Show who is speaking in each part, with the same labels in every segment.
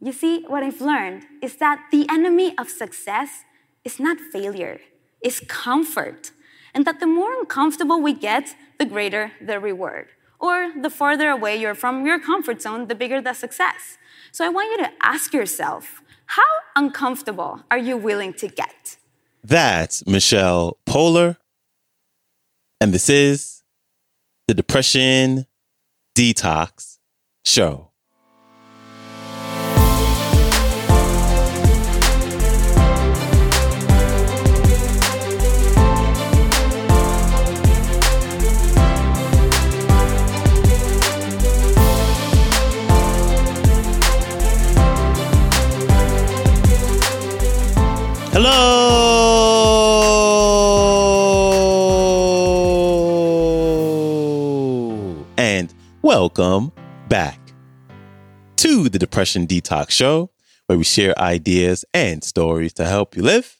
Speaker 1: You see, what I've learned is that the enemy of success is not failure, it's comfort. And that the more uncomfortable we get, the greater the reward. Or the farther away you're from your comfort zone, the bigger the success. So I want you to ask yourself how uncomfortable are you willing to get?
Speaker 2: That's Michelle Poler. And this is the Depression Detox Show. And welcome back to the Depression Detox Show, where we share ideas and stories to help you live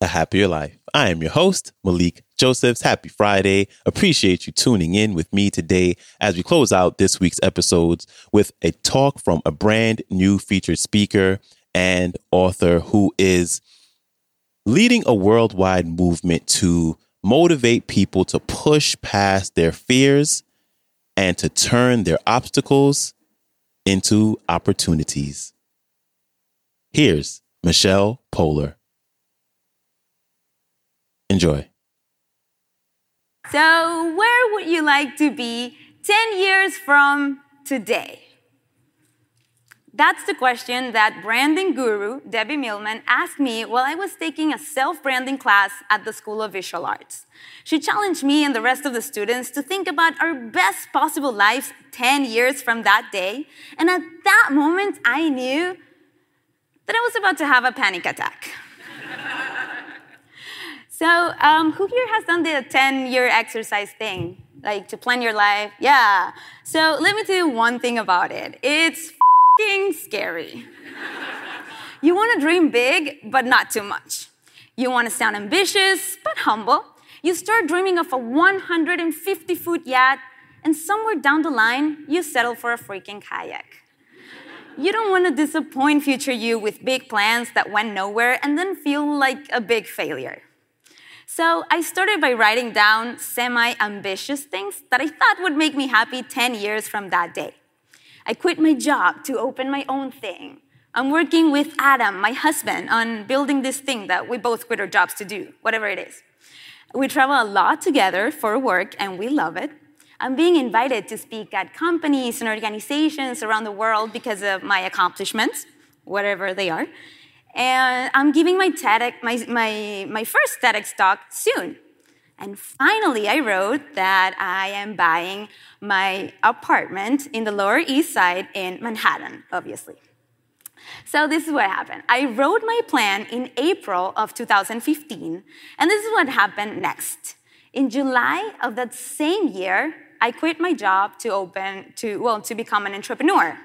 Speaker 2: a happier life. I am your host, Malikee Josephs. Happy Friday. Appreciate you tuning in with me today as we close out this week's episodes with a talk from a brand new featured speaker and author who is leading a worldwide movement to motivate people to push past their fears and to turn their obstacles into opportunities. Here's Michelle Poler. Enjoy.
Speaker 1: So, where would you like to be 10 years from today? That's the question that branding guru Debbie Millman asked me while I was taking a self branding class at the School of Visual Arts. She challenged me and the rest of the students to think about our best possible lives 10 years from that day. And at that moment, I knew that I was about to have a panic attack. so, um, who here has done the 10 year exercise thing? Like to plan your life? Yeah. So, let me tell you one thing about it it's scary. you want to dream big, but not too much. You want to sound ambitious, but humble. You start dreaming of a 150 foot yacht, and somewhere down the line, you settle for a freaking kayak. You don't want to disappoint future you with big plans that went nowhere and then feel like a big failure. So I started by writing down semi ambitious things that I thought would make me happy 10 years from that day. I quit my job to open my own thing. I'm working with Adam, my husband, on building this thing that we both quit our jobs to do, whatever it is. We travel a lot together for work and we love it. I'm being invited to speak at companies and organizations around the world because of my accomplishments, whatever they are. And I'm giving my, TEDx, my, my, my first TEDx talk soon. And finally, I wrote that I am buying my apartment in the Lower East Side in Manhattan, obviously. So this is what happened. I wrote my plan in April of 2015, and this is what happened next. In July of that same year, I quit my job to open to well to become an entrepreneur.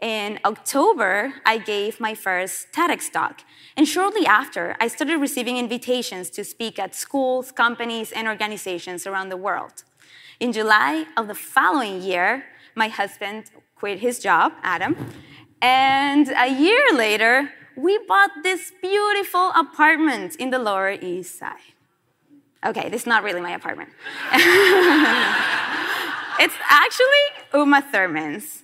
Speaker 1: In October, I gave my first TEDx talk. And shortly after, I started receiving invitations to speak at schools, companies, and organizations around the world. In July of the following year, my husband quit his job, Adam. And a year later, we bought this beautiful apartment in the Lower East Side. Okay, this is not really my apartment. it's actually Uma Thurman's.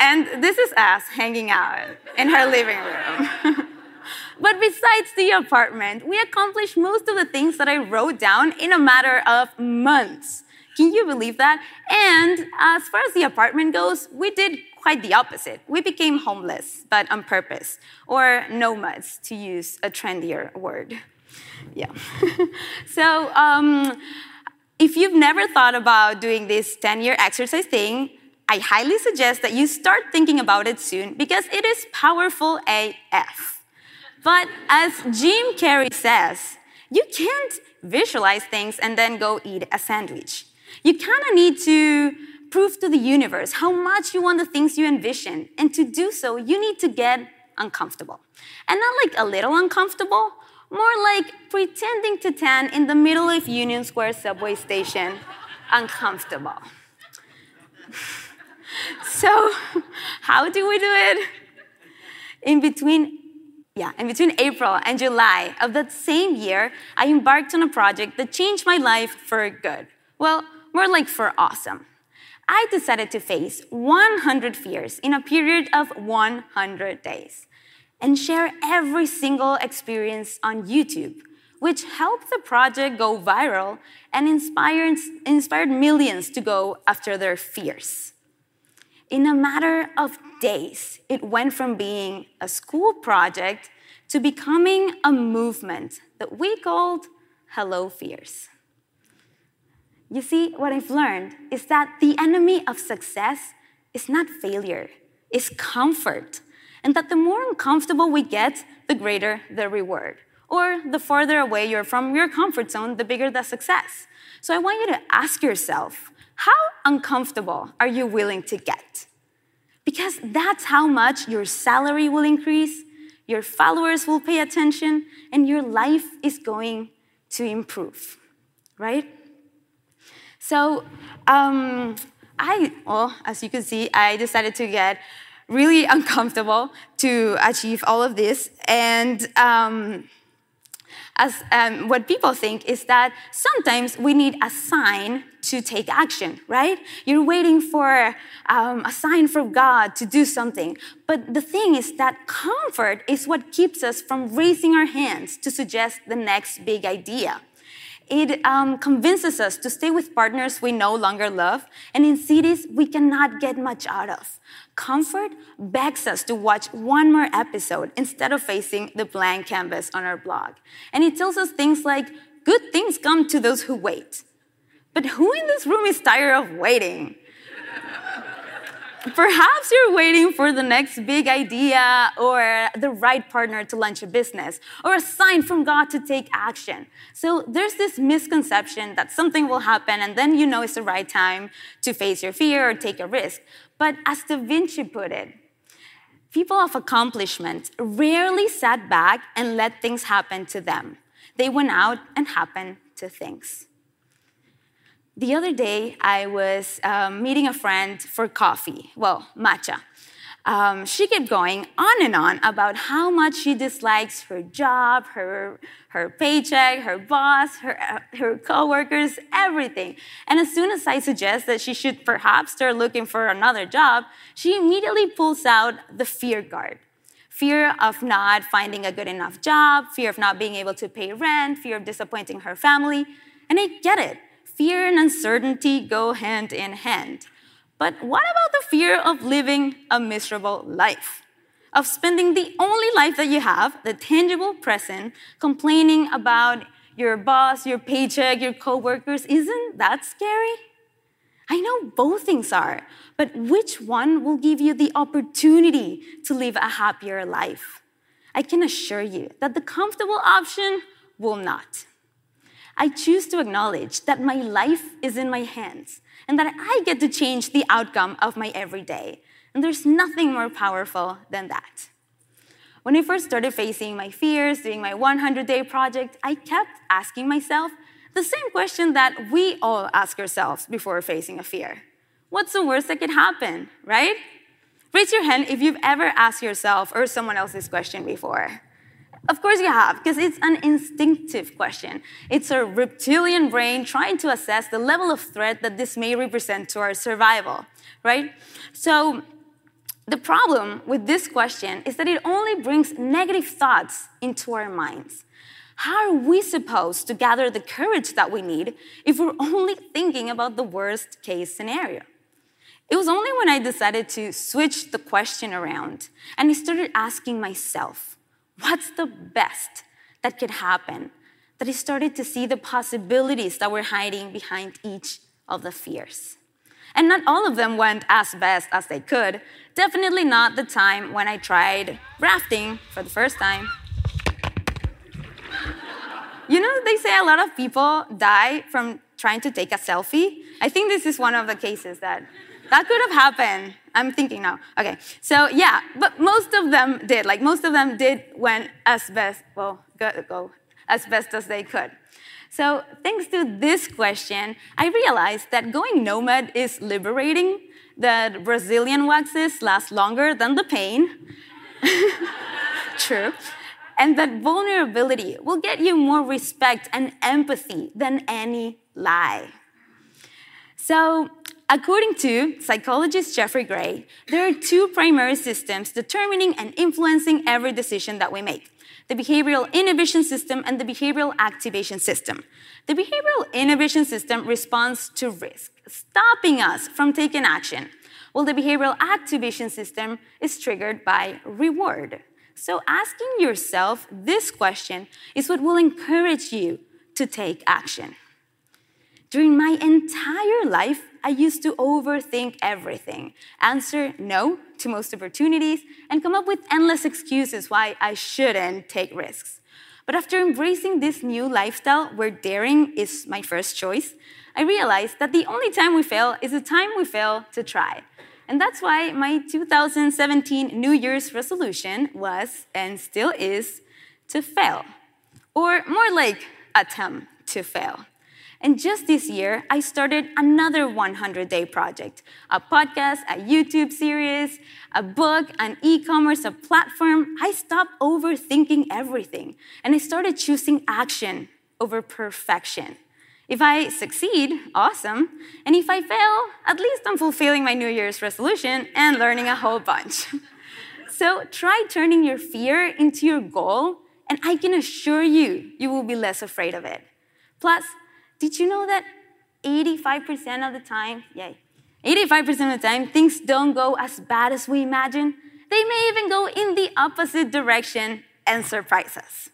Speaker 1: and this is us hanging out in her living room. but besides the apartment, we accomplished most of the things that I wrote down in a matter of months. Can you believe that? And as far as the apartment goes, we did quite the opposite. We became homeless, but on purpose, or nomads, to use a trendier word. Yeah. so, um, if you've never thought about doing this 10 year exercise thing, I highly suggest that you start thinking about it soon because it is powerful AF. But as Jim Carrey says, you can't visualize things and then go eat a sandwich. You kind of need to prove to the universe how much you want the things you envision. And to do so, you need to get uncomfortable. And not like a little uncomfortable, more like pretending to tan in the middle of Union Square subway station, uncomfortable. so, How do we do it? In between yeah, in between April and July of that same year, I embarked on a project that changed my life for good. Well, more like for awesome. I decided to face 100 fears in a period of 100 days and share every single experience on YouTube, which helped the project go viral and inspired, inspired millions to go after their fears. In a matter of days, it went from being a school project to becoming a movement that we called Hello Fears. You see, what I've learned is that the enemy of success is not failure, it's comfort. And that the more uncomfortable we get, the greater the reward. Or the farther away you're from your comfort zone, the bigger the success. So I want you to ask yourself how uncomfortable are you willing to get? Because that's how much your salary will increase, your followers will pay attention, and your life is going to improve, right? So, um, I, well, as you can see, I decided to get really uncomfortable to achieve all of this. And um, as um, what people think is that sometimes we need a sign to take action, right? You're waiting for um, a sign from God to do something. But the thing is that comfort is what keeps us from raising our hands to suggest the next big idea. It um, convinces us to stay with partners we no longer love, and in cities we cannot get much out of. Comfort begs us to watch one more episode instead of facing the blank canvas on our blog. And it tells us things like, good things come to those who wait. But who in this room is tired of waiting? Perhaps you're waiting for the next big idea or the right partner to launch a business or a sign from God to take action. So there's this misconception that something will happen and then you know it's the right time to face your fear or take a risk. But as Da Vinci put it, people of accomplishment rarely sat back and let things happen to them. They went out and happened to things. The other day, I was um, meeting a friend for coffee, well, matcha. Um, she kept going on and on about how much she dislikes her job, her, her paycheck, her boss, her, uh, her coworkers, everything. And as soon as I suggest that she should perhaps start looking for another job, she immediately pulls out the fear guard. Fear of not finding a good enough job, fear of not being able to pay rent, fear of disappointing her family. And I get it fear and uncertainty go hand in hand. But what about the fear of living a miserable life? Of spending the only life that you have, the tangible present, complaining about your boss, your paycheck, your coworkers, isn't that scary? I know both things are, but which one will give you the opportunity to live a happier life? I can assure you that the comfortable option will not. I choose to acknowledge that my life is in my hands and that I get to change the outcome of my everyday. And there's nothing more powerful than that. When I first started facing my fears, doing my 100 day project, I kept asking myself the same question that we all ask ourselves before facing a fear What's the worst that could happen, right? Raise your hand if you've ever asked yourself or someone else this question before. Of course you have, because it's an instinctive question. It's our reptilian brain trying to assess the level of threat that this may represent to our survival, right? So the problem with this question is that it only brings negative thoughts into our minds. How are we supposed to gather the courage that we need if we're only thinking about the worst case scenario? It was only when I decided to switch the question around and I started asking myself, What's the best that could happen? That he started to see the possibilities that were hiding behind each of the fears. And not all of them went as best as they could. Definitely not the time when I tried rafting for the first time. You know, they say a lot of people die from trying to take a selfie. I think this is one of the cases that that could have happened. I'm thinking now. Okay, so yeah, but most of them did. Like most of them did went as best, well, go, go as best as they could. So thanks to this question, I realized that going nomad is liberating that Brazilian waxes last longer than the pain. True. And that vulnerability will get you more respect and empathy than any lie. So, according to psychologist Jeffrey Gray, there are two primary systems determining and influencing every decision that we make the behavioral inhibition system and the behavioral activation system. The behavioral inhibition system responds to risk, stopping us from taking action, while the behavioral activation system is triggered by reward. So, asking yourself this question is what will encourage you to take action. During my entire life, I used to overthink everything, answer no to most opportunities, and come up with endless excuses why I shouldn't take risks. But after embracing this new lifestyle where daring is my first choice, I realized that the only time we fail is the time we fail to try. And that's why my 2017 New Year's resolution was and still is to fail, or more like attempt to fail. And just this year, I started another 100 day project a podcast, a YouTube series, a book, an e commerce, a platform. I stopped overthinking everything and I started choosing action over perfection. If I succeed, awesome. And if I fail, at least I'm fulfilling my New Year's resolution and learning a whole bunch. so try turning your fear into your goal, and I can assure you, you will be less afraid of it. Plus, did you know that 85% of the time, yay, 85% of the time, things don't go as bad as we imagine? They may even go in the opposite direction and surprise us.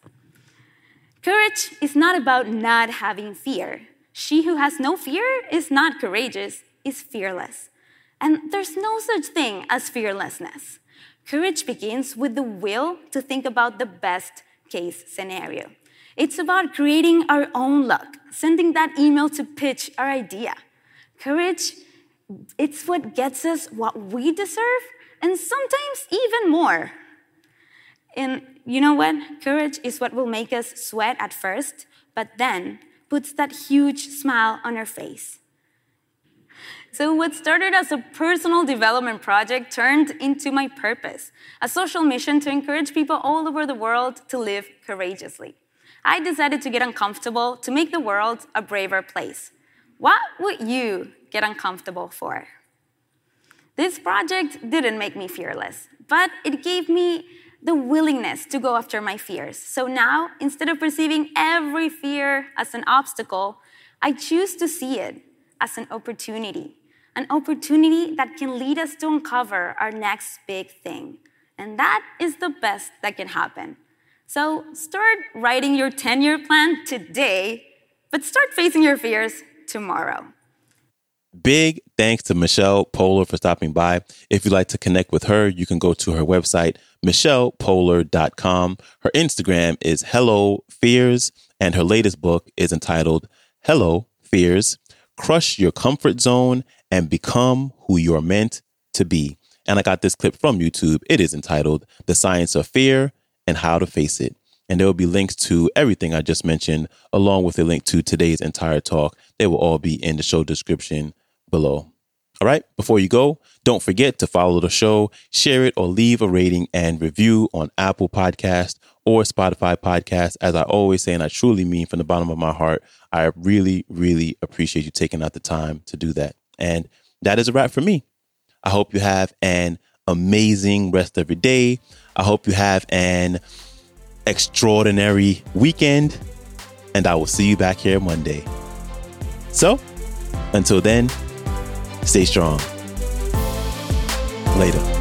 Speaker 1: Courage is not about not having fear. She who has no fear is not courageous, is fearless. And there's no such thing as fearlessness. Courage begins with the will to think about the best case scenario. It's about creating our own luck, sending that email to pitch our idea. Courage, it's what gets us what we deserve, and sometimes even more. And you know what? Courage is what will make us sweat at first, but then puts that huge smile on our face. So, what started as a personal development project turned into my purpose a social mission to encourage people all over the world to live courageously. I decided to get uncomfortable to make the world a braver place. What would you get uncomfortable for? This project didn't make me fearless, but it gave me the willingness to go after my fears. So now, instead of perceiving every fear as an obstacle, I choose to see it as an opportunity, an opportunity that can lead us to uncover our next big thing. And that is the best that can happen. So start writing your 10 year plan today, but start facing your fears tomorrow.
Speaker 2: Big thanks to Michelle Poler for stopping by. If you'd like to connect with her, you can go to her website, michellepoler.com. Her Instagram is Hello Fears, and her latest book is entitled Hello Fears Crush Your Comfort Zone and Become Who You're Meant to Be. And I got this clip from YouTube. It is entitled The Science of Fear and how to face it. And there will be links to everything I just mentioned, along with a link to today's entire talk. They will all be in the show description below. All right, before you go, don't forget to follow the show, share it, or leave a rating and review on Apple Podcast or Spotify Podcast. As I always say, and I truly mean from the bottom of my heart, I really, really appreciate you taking out the time to do that. And that is a wrap for me. I hope you have an amazing rest of your day. I hope you have an extraordinary weekend, and I will see you back here Monday. So, until then, stay strong. Later.